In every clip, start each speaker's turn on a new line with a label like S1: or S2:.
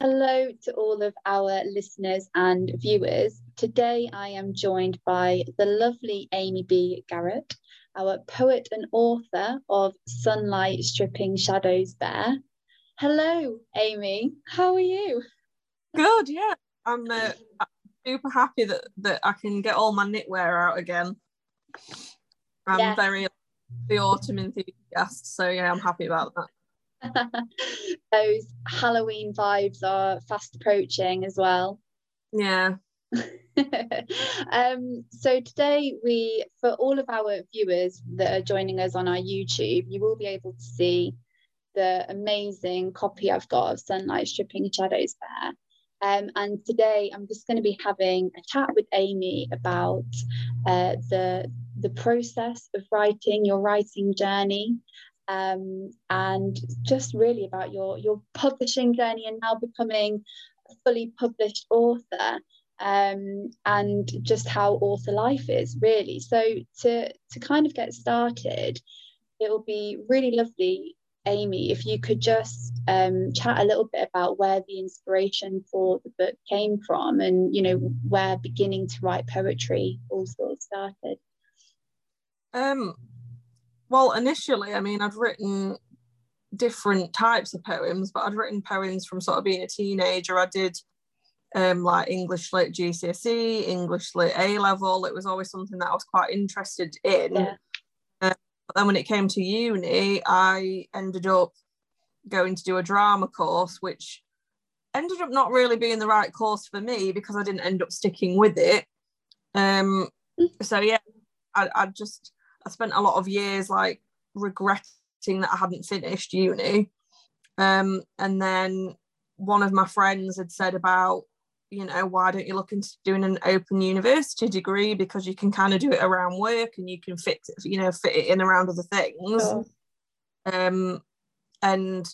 S1: Hello to all of our listeners and viewers. Today I am joined by the lovely Amy B. Garrett, our poet and author of Sunlight Stripping Shadows Bare. Hello, Amy. How are you?
S2: Good, yeah. I'm uh, super happy that, that I can get all my knitwear out again. I'm yes. very the autumn enthusiast, so yeah, I'm happy about that.
S1: Those Halloween vibes are fast approaching as well.
S2: Yeah.
S1: um, so today we, for all of our viewers that are joining us on our YouTube, you will be able to see the amazing copy I've got of Sunlight Stripping Shadows there. Um, and today I'm just going to be having a chat with Amy about uh, the the process of writing, your writing journey, um, and just really about your your publishing journey and now becoming a fully published author um, and just how author life is really. So to to kind of get started it will be really lovely amy if you could just um, chat a little bit about where the inspiration for the book came from and you know where beginning to write poetry all sort started.
S2: Um well, initially, I mean, I'd written different types of poems, but I'd written poems from sort of being a teenager. I did um, like English lit GCSE, English lit A level. It was always something that I was quite interested in. Yeah. Uh, but then when it came to uni, I ended up going to do a drama course, which ended up not really being the right course for me because I didn't end up sticking with it. Um, mm. so yeah, I, I just I spent a lot of years like regretting that I hadn't finished uni. Um, and then one of my friends had said about, you know, why don't you look into doing an open university degree because you can kind of do it around work and you can fit, you know, fit it in around other things. Oh. Um, and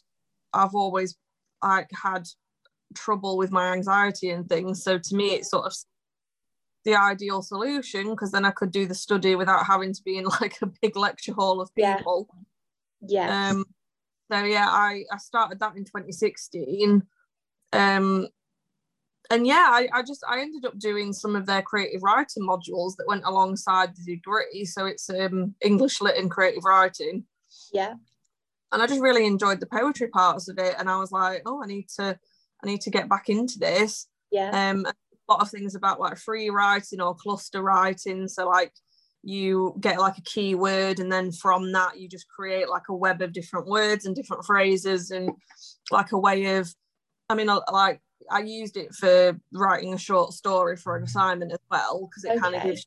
S2: I've always like had trouble with my anxiety and things. So to me, it sort of the ideal solution because then I could do the study without having to be in like a big lecture hall of people.
S1: Yeah.
S2: Yeah. Um, so yeah, I, I started that in 2016. Um, and yeah, I, I just I ended up doing some of their creative writing modules that went alongside the degree. So it's um, English lit and creative writing.
S1: Yeah.
S2: And I just really enjoyed the poetry parts of it. And I was like, oh, I need to I need to get back into this.
S1: Yeah.
S2: Um, lot of things about like free writing or cluster writing. So like you get like a keyword and then from that you just create like a web of different words and different phrases and like a way of I mean like I used it for writing a short story for an assignment as well because it okay. kind of gives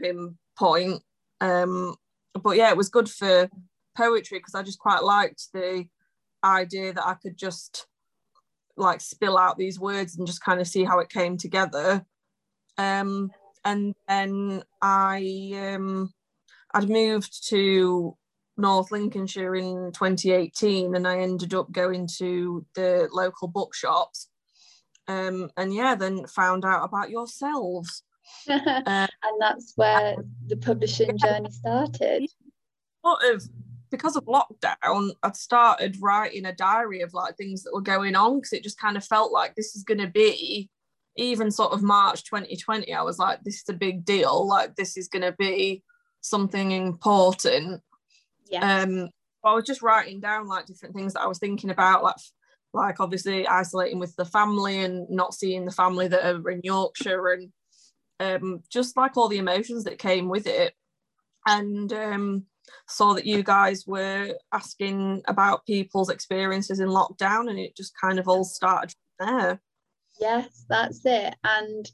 S2: you a point. Um, but yeah, it was good for poetry because I just quite liked the idea that I could just like spill out these words and just kind of see how it came together. Um, and then I um, I'd moved to North Lincolnshire in 2018, and I ended up going to the local bookshops. Um, and yeah, then found out about yourselves.
S1: uh, and that's where the publishing journey started.
S2: Sort of because of lockdown, I'd started writing a diary of like things that were going on because it just kind of felt like this is going to be even sort of March 2020. I was like, this is a big deal. Like, this is going to be something important.
S1: Yeah.
S2: Um, I was just writing down like different things that I was thinking about, like like obviously isolating with the family and not seeing the family that are in Yorkshire and um, just like all the emotions that came with it. And um, saw that you guys were asking about people's experiences in lockdown and it just kind of all started from there.
S1: Yes that's it. And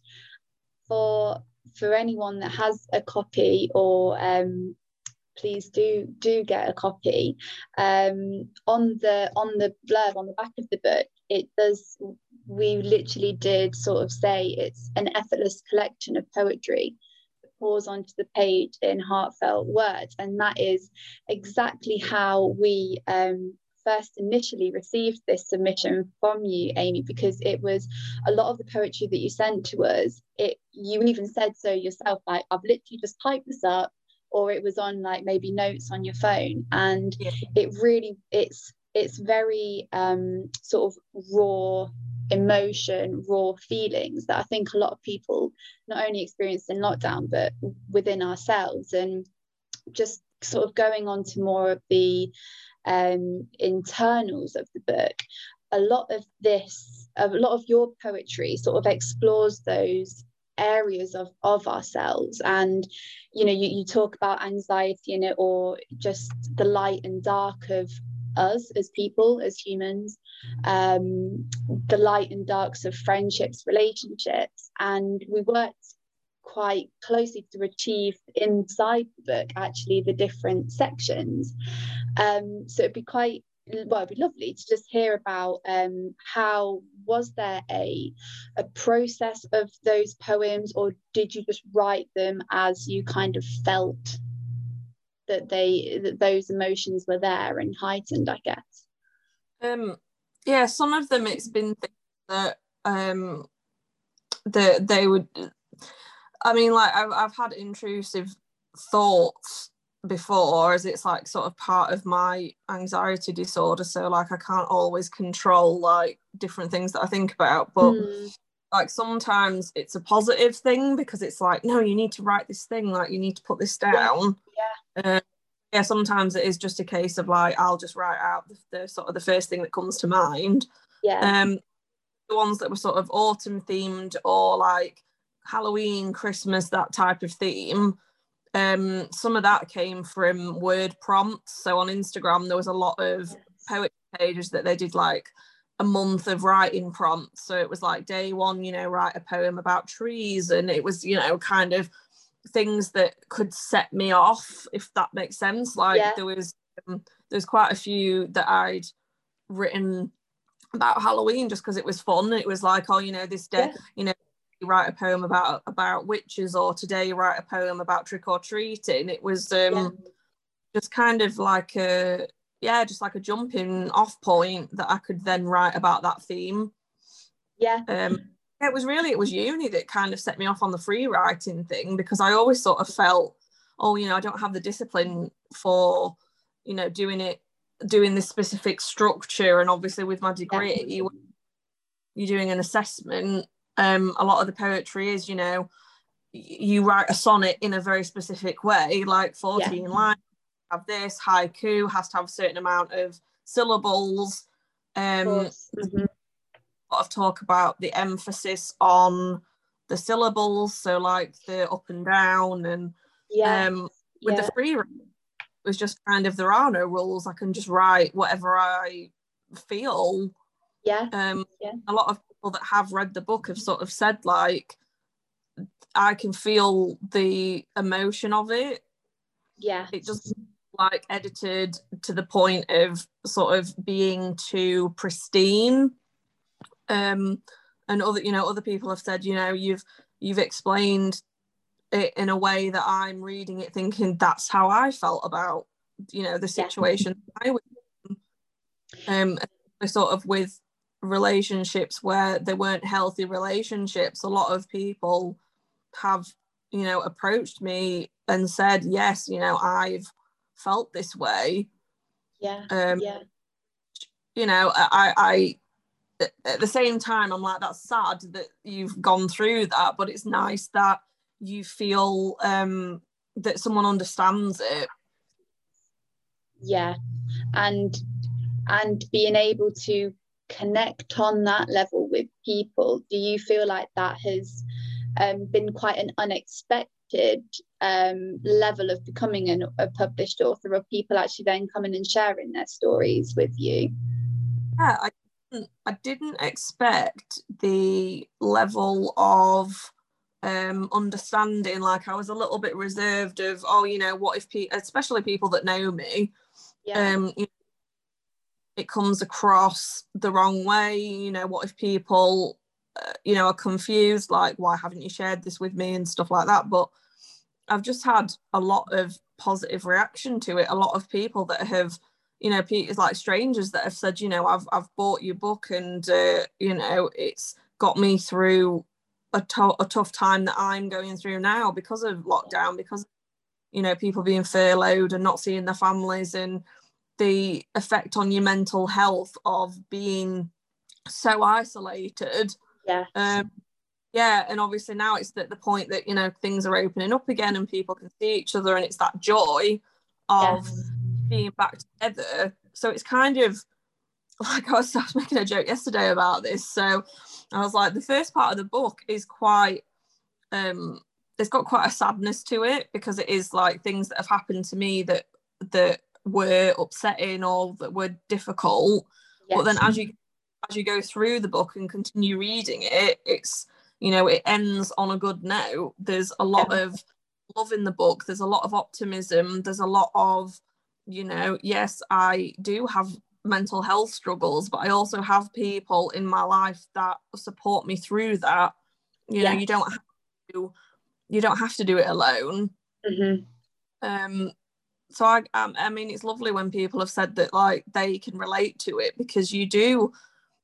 S1: for for anyone that has a copy or um please do do get a copy um on the on the blurb on the back of the book it does we literally did sort of say it's an effortless collection of poetry pours onto the page in heartfelt words. And that is exactly how we um, first initially received this submission from you, Amy, because it was a lot of the poetry that you sent to us. It you even said so yourself, like I've literally just typed this up, or it was on like maybe notes on your phone, and yeah. it really it's it's very um, sort of raw emotion, raw feelings that I think a lot of people not only experienced in lockdown, but within ourselves. And just sort of going on to more of the um, internals of the book, a lot of this, a lot of your poetry sort of explores those areas of of ourselves and you know you, you talk about anxiety in it or just the light and dark of us as people, as humans, um, the light and darks of friendships, relationships. And we worked quite closely to achieve inside the book actually the different sections. Um, so it'd be quite well, it'd be lovely to just hear about um, how was there a a process of those poems, or did you just write them as you kind of felt that they that those emotions were there and heightened i guess.
S2: Um yeah some of them it's been that um that they would i mean like I've, I've had intrusive thoughts before as it's like sort of part of my anxiety disorder. So like i can't always control like different things that i think about but mm. like sometimes it's a positive thing because it's like no you need to write this thing like you need to put this down
S1: yeah.
S2: yeah, sometimes it is just a case of like I'll just write out the, the, sort of the first thing that comes to mind.
S1: Yeah.
S2: Um, the ones that were sort of autumn themed or like Halloween, Christmas, that type of theme. Um, some of that came from word prompts. So on Instagram, there was a lot of yes. poetry pages that they did like a month of writing prompts. So it was like day one, you know, write a poem about trees, and it was, you know, kind of things that could set me off, if that makes sense. Like yeah. there was um, there's quite a few that I'd written about Halloween just because it was fun. It was like, oh, you know, this day, yeah. you know, you write a poem about about witches, or today you write a poem about trick or treating. It was um, yeah. just kind of like a yeah, just like a jumping off point that I could then write about that theme.
S1: Yeah.
S2: Um, it was really it was uni that kind of set me off on the free writing thing because I always sort of felt, oh, you know, I don't have the discipline for, you know, doing it, doing this specific structure. And obviously with my degree, yeah. you're doing an assessment. Um, a lot of the poetry is, you know, you write a sonnet in a very specific way, like 14 yeah. lines, have this, haiku has to have a certain amount of syllables. Um, mm-hmm lot of talk about the emphasis on the syllables, so like the up and down, and
S1: yeah,
S2: um, with yeah. the free it was just kind of there are no rules. I can just write whatever I feel.
S1: Yeah.
S2: Um,
S1: yeah.
S2: A lot of people that have read the book have sort of said like, I can feel the emotion of it.
S1: Yeah.
S2: It just like edited to the point of sort of being too pristine um, and other you know other people have said you know you've you've explained it in a way that I'm reading it thinking that's how I felt about you know the situation yeah. I was in. um sort of with relationships where they weren't healthy relationships a lot of people have you know approached me and said yes you know I've felt this way
S1: yeah um yeah
S2: you know I I at the same time, I'm like, that's sad that you've gone through that, but it's nice that you feel um, that someone understands it.
S1: Yeah, and and being able to connect on that level with people. Do you feel like that has um, been quite an unexpected um, level of becoming an, a published author, of people actually then coming and sharing their stories with you?
S2: Yeah, I I didn't expect the level of um, understanding. Like I was a little bit reserved of, oh, you know, what if people, especially people that know me,
S1: yeah. um,
S2: you know, it comes across the wrong way. You know, what if people, uh, you know, are confused, like, why haven't you shared this with me and stuff like that? But I've just had a lot of positive reaction to it. A lot of people that have you know, it's like strangers that have said, you know, I've I've bought your book and uh, you know, it's got me through a, to- a tough time that I'm going through now because of lockdown, because you know, people being furloughed and not seeing their families and the effect on your mental health of being so isolated.
S1: Yeah.
S2: Um, yeah, and obviously now it's at the point that you know things are opening up again and people can see each other, and it's that joy of yes. Being back together. So it's kind of like I was, I was making a joke yesterday about this. So I was like, the first part of the book is quite um it's got quite a sadness to it because it is like things that have happened to me that that were upsetting or that were difficult. Yes. But then as you as you go through the book and continue reading it, it's you know it ends on a good note. There's a lot yeah. of love in the book. There's a lot of optimism. There's a lot of you know yes I do have mental health struggles, but I also have people in my life that support me through that. You know, you don't have to you don't have to do it alone.
S1: Mm-hmm.
S2: Um, so I, um, I mean, it's lovely when people have said that like they can relate to it because you do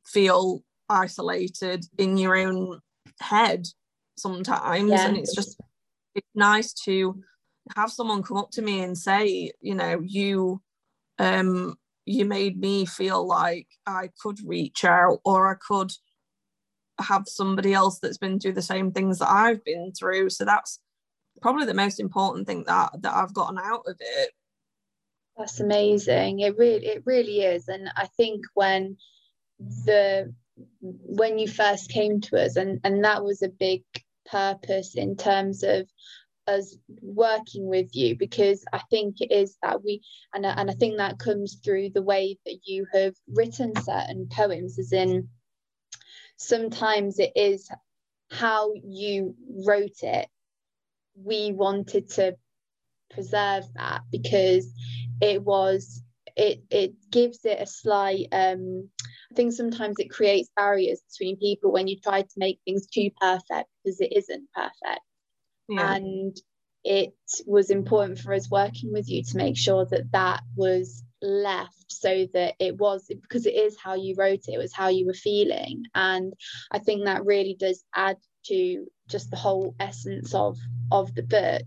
S2: feel isolated in your own head sometimes, yeah. and it's just it's nice to have someone come up to me and say, you know, you um you made me feel like I could reach out or I could have somebody else that's been through the same things that I've been through. So that's probably the most important thing that that I've gotten out of it.
S1: That's amazing. It really it really is. And I think when the when you first came to us and and that was a big purpose in terms of us working with you because I think it is that we and, and I think that comes through the way that you have written certain poems as in sometimes it is how you wrote it we wanted to preserve that because it was it it gives it a slight um I think sometimes it creates barriers between people when you try to make things too perfect because it isn't perfect yeah. and it was important for us working with you to make sure that that was left so that it was because it is how you wrote it it was how you were feeling and i think that really does add to just the whole essence of of the book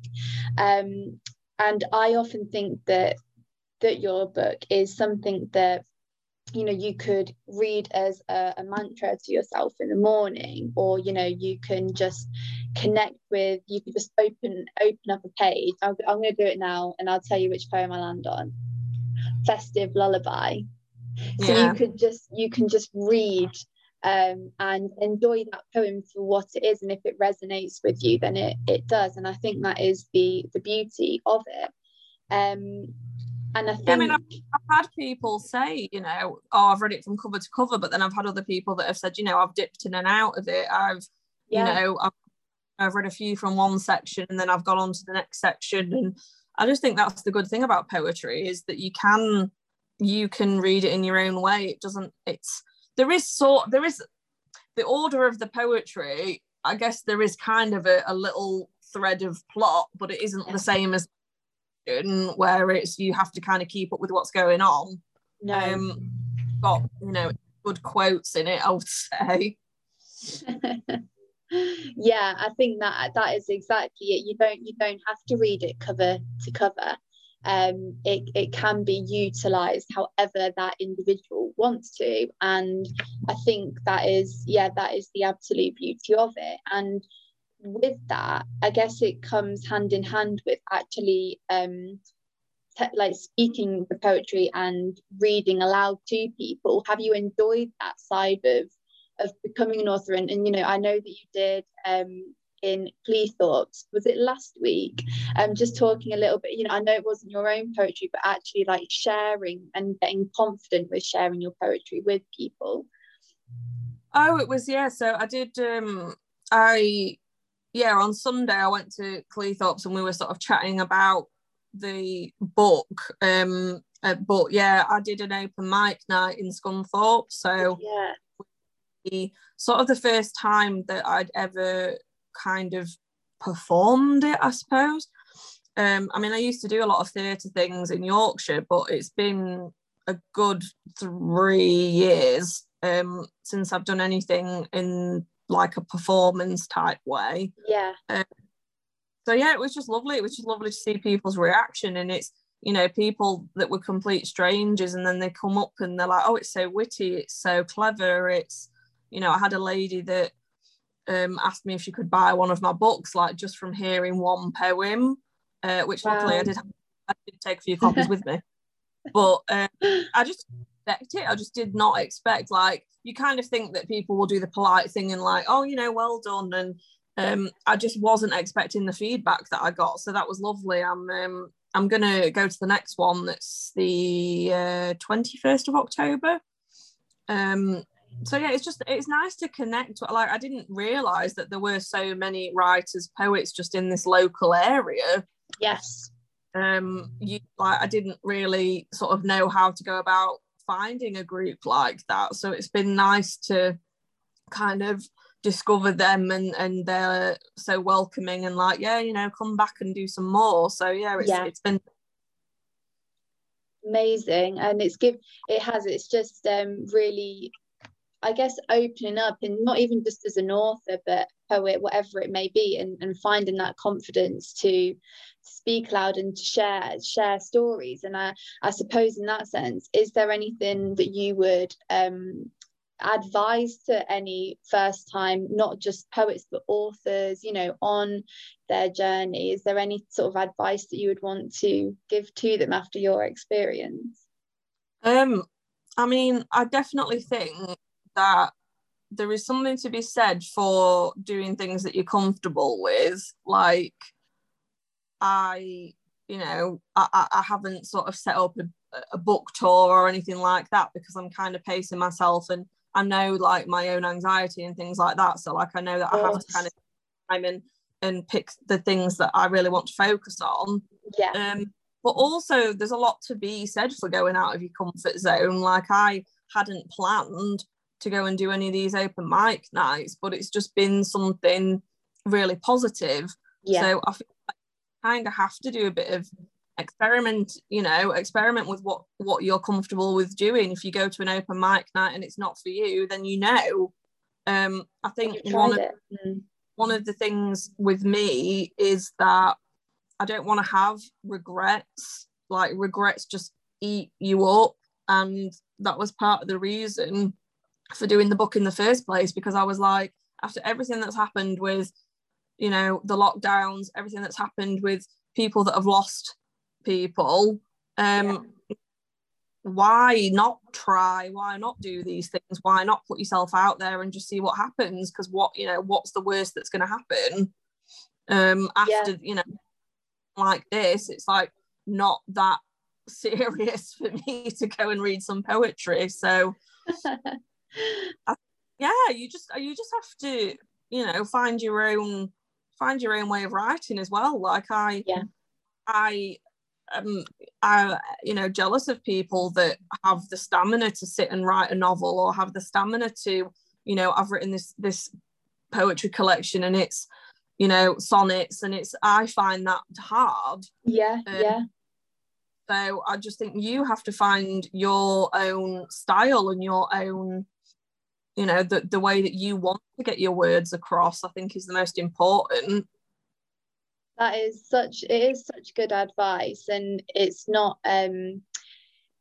S1: um, and i often think that that your book is something that you know you could read as a, a, mantra to yourself in the morning or you know you can just connect with you could just open open up a page. I'm, I'm going to do it now and i'll tell you which poem i land on. Festive lullaby. So yeah. you could just you can just read um, and enjoy that poem for what it is and if it resonates with you then it it does. And i think that is the the beauty of it. Um and I think I
S2: mean I've, I've, had people say you know oh I've read it from cover to cover but then I've had other people that have said you know I've dipped in and out of it. I've yeah. you know I've, I've read a few from one section and then I've gone on to the next section and I just think that's the good thing about poetry is that you can you can read it in your own way. It doesn't. It's there is sort there is the order of the poetry. I guess there is kind of a, a little thread of plot, but it isn't the same as where it's you have to kind of keep up with what's going on.
S1: No. Um,
S2: got you know good quotes in it. I would say.
S1: yeah i think that that is exactly it. You don't you don't have to read it cover to cover. Um it, it can be utilized however that individual wants to. And i think that is yeah that is the absolute beauty of it. And with that i guess it comes hand in hand with actually um te- like speaking the poetry and reading aloud to people. Have you enjoyed that side of of becoming an author. And, and you know I know that you did um in Cleethorpes was it last week? Um just talking a little bit you know I know it wasn't your own poetry but actually like sharing and getting confident with sharing your poetry with people.
S2: Oh it was yeah. So I did um I yeah on Sunday I went to Cleethorpes and we were sort of chatting about the book um uh, but yeah I did an open mic night in Scunthorpe. So
S1: yeah
S2: sort of the first time that I'd ever kind of performed it, I suppose. Um, I mean, I used to do a lot of theatre things in Yorkshire, but it's been a good three years um, since I've done anything in like a performance type way.
S1: Yeah. Um,
S2: so yeah, it was just lovely. It was just lovely to see people's reaction, and it's you know people that were complete strangers and then they come up and they're like oh it's so witty it's so clever it's you know i had a lady that um, asked me if she could buy one of my books like just from hearing one poem uh, which wow. luckily i did i did take a few copies with me but um, i just expect it i just did not expect like you kind of think that people will do the polite thing and like oh you know well done and um, I just wasn't expecting the feedback that I got, so that was lovely. I'm um, I'm gonna go to the next one. That's the uh, first of October. Um, so yeah, it's just it's nice to connect. Like I didn't realize that there were so many writers, poets just in this local area.
S1: Yes.
S2: Um, you like I didn't really sort of know how to go about finding a group like that. So it's been nice to kind of discover them and and they're so welcoming and like yeah you know come back and do some more so yeah it's, yeah. it's been
S1: amazing and it's give it has it's just um really i guess opening up and not even just as an author but poet whatever it may be and, and finding that confidence to speak loud and to share share stories. And i i suppose in that sense is there anything that you would um advise to any first time not just poets but authors you know on their journey? Is there any sort of advice that you would want to give to them after your experience?
S2: Um i mean i definitely think that there is something to be said for doing things that you're comfortable with like i you know i, I haven't sort of set up a, a book tour or anything like that because i'm kind of pacing myself and I know like my own anxiety and things like that. So like I know that I have to kind of time and and pick the things that I really want to focus on.
S1: Yeah.
S2: Um, but also there's a lot to be said for going out of your comfort zone. Like I hadn't planned to go and do any of these open mic nights, but it's just been something really positive. Yeah. So I feel like kind of have to do a bit of experiment you know experiment with what what you're comfortable with doing if you go to an open mic night and it's not for you then you know um i think one of, mm. one of the things with me is that i don't want to have regrets like regrets just eat you up and that was part of the reason for doing the book in the first place because i was like after everything that's happened with you know the lockdowns everything that's happened with people that have lost people um yeah. why not try why not do these things why not put yourself out there and just see what happens because what you know what's the worst that's going to happen um after yeah. you know like this it's like not that serious for me to go and read some poetry so yeah you just you just have to you know find your own find your own way of writing as well like i
S1: yeah
S2: i um, I, you know, jealous of people that have the stamina to sit and write a novel or have the stamina to, you know, I've written this this poetry collection and it's, you know, sonnets and it's. I find that hard.
S1: Yeah, um, yeah.
S2: So I just think you have to find your own style and your own, you know, the the way that you want to get your words across. I think is the most important
S1: that is such it is such good advice and it's not um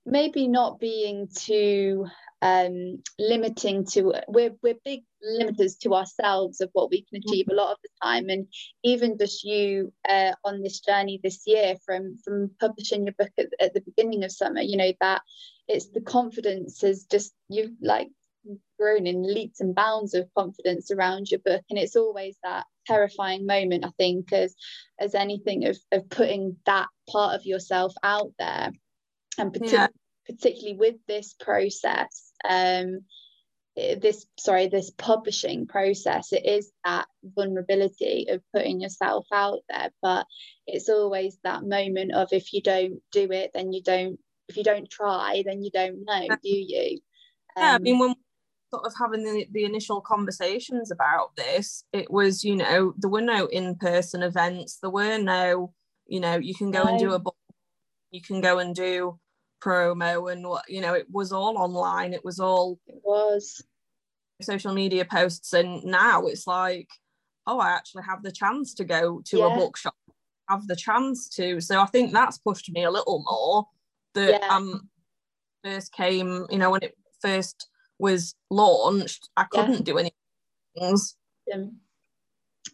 S1: maybe not being too um limiting to we're we're big limiters to ourselves of what we can achieve a lot of the time and even just you uh, on this journey this year from from publishing your book at, at the beginning of summer you know that it's the confidence is just you've like grown in leaps and bounds of confidence around your book. And it's always that terrifying moment i think as as anything of, of putting that part of yourself out there. And partic- yeah. particularly with this process um this sorry this publishing process it is that vulnerability of putting yourself out there. But it's always that moment of if you don't do it then you don't if you don't try then you don't know do you?
S2: Um, yeah i mean um, when sort of having the, the initial conversations about this, it was, you know, there were no in-person events. There were no, you know, you can go and do a book, you can go and do promo and what, you know, it was all online. It was all
S1: it was
S2: social media posts. And now it's like, oh, I actually have the chance to go to yeah. a bookshop, have the chance to. So I think that's pushed me a little more. That
S1: Yeah.
S2: um first came, you know, when it first was launched, I couldn't do any things.
S1: Um,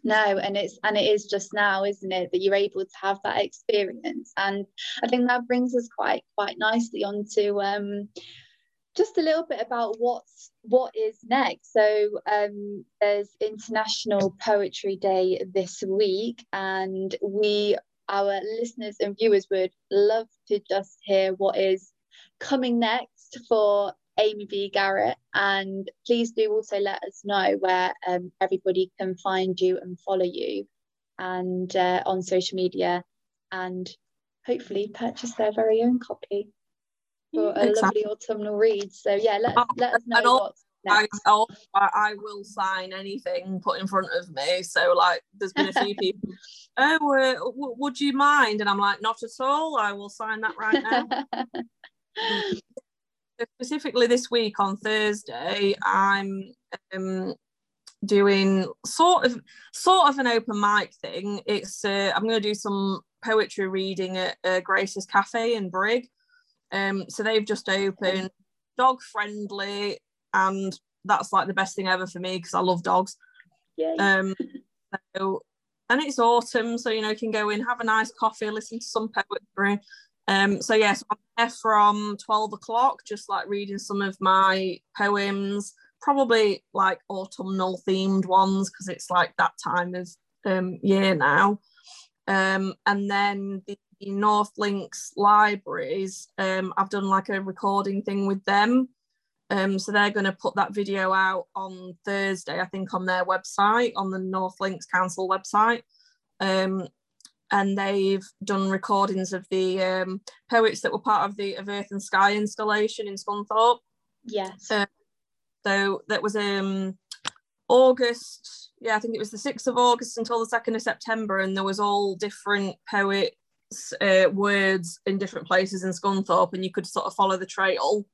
S1: no and it's and it is just now isn't it that you're able to have that experience. And i think that brings us quite quite nicely onto um just a little bit about what's what is next. So um there's international poetry day this week and we our listeners and viewers would love to just hear what is coming next for Amy B. Garrett. And please do also let us know where um, everybody can find you and follow you and uh, on social media and hopefully purchase their very own copy for a
S2: Exactly.
S1: lovely autumnal read. So yeah, let us let us know what's
S2: I,
S1: next.
S2: I, I will sign anything put in front of me. So, like, there's been a few people, oh, uh, w- would you mind? And I'm like, not at all. I will sign that right now. Specifically this week on Thursday, I'm um, doing sort of sort of an open mic thing. It's uh, I'm going to do some poetry reading at uh, Grace's Cafe in Brigg. Um, so they've just opened, dog friendly, and that's like the best thing ever for me because I love dogs.
S1: Yay.
S2: Um, so, and it's autumn, so you know you can go in, have a nice coffee, listen to some poetry. Um, so yes, I'm there from twelve o'clock, just like reading some of my poems, probably like autumnal themed ones because it's like that time of um, year now. Um, and then the North Lincs libraries, um, I've done like a recording thing with them. Um, so they're going to put that video out on Thursday, I think, on their website, on the North Lincs Council website. Um, and they've done recordings of the um, poets that were part of the Of Earth and Sky installation in Scunthorpe.
S1: yes.
S2: uh, So that was um, August, yeah, I think it was the 6th of August until the 2nd of September, and there was all different poets' uh, words in different places in Scunthorpe, and you could sort of follow the trail.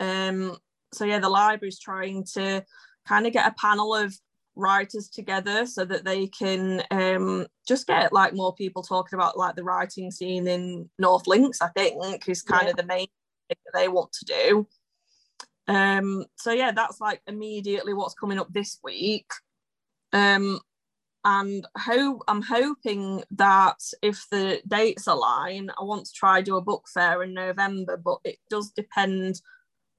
S2: Um, so yeah, the library's trying to kind of get a panel of writers together so that they can um, just get like more people talking about like the writing scene in North Lincs. I think is kind
S1: Yeah.
S2: of the main thing that they want to do. Um, so yeah, that's like immediately what's coming up this week. Um, and ho- I'm hoping that if the dates align, I want to try do a book fair in November, but it does depend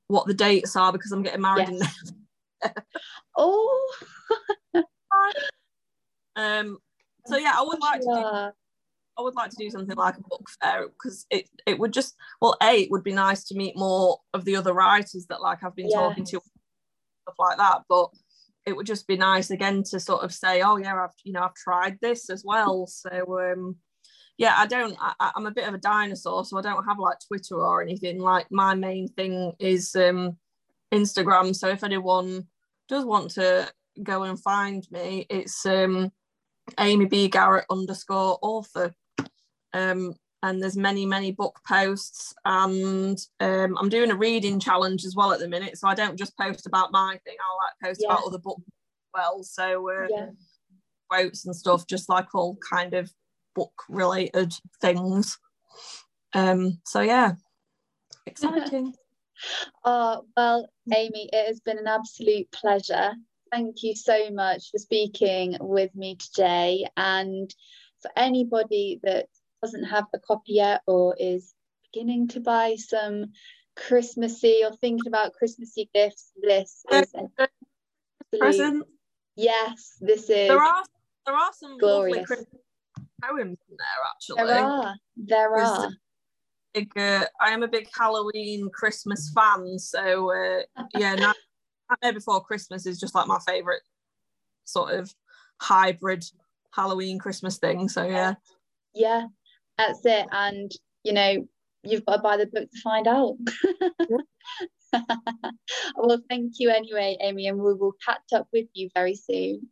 S2: what the dates are because I'm getting married in
S1: Oh,
S2: um so yeah I would like to do. I would like to do something like a book fair because it it would just well a it would be nice to meet more of the other writers that like I've been talking to stuff like that but it would just be nice again to sort of say oh yeah I've you know I've tried this as well. So um yeah I don't I, I'm a bit of a dinosaur so I don't have like Twitter or anything. Like my main thing is um Instagram so if anyone does want to go and find me it's um Amy B Garrett underscore author um, and there's many many book posts and um, i'm doing a reading challenge as well at the minute so i don't just post about my thing i'll like post
S1: Yeah.
S2: about other books as well so uh,
S1: Yeah.
S2: quotes and stuff just like all kind of book related things um so yeah exciting
S1: Oh, well, Amy, it has been an absolute pleasure. Thank you so much for speaking with me today. And for anybody that doesn't have a copy yet or is beginning to buy some Christmassy or thinking about Christmassy gifts, this is
S2: present
S1: yes, this is
S2: there are there are some lovely. Christmas poems in there actually
S1: There are, There are.
S2: Big uh, I am a big Halloween Christmas fan. So uh, yeah, Night- Nightmare Before Christmas is just like my favorite sort of hybrid Halloween Christmas thing. So yeah,
S1: Yeah, that's it. And you know, you've got to buy the book to find out. well, thank you anyway, Amy, and we will catch up with you very soon.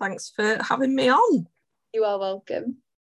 S2: thanks for having me on.
S1: You are welcome.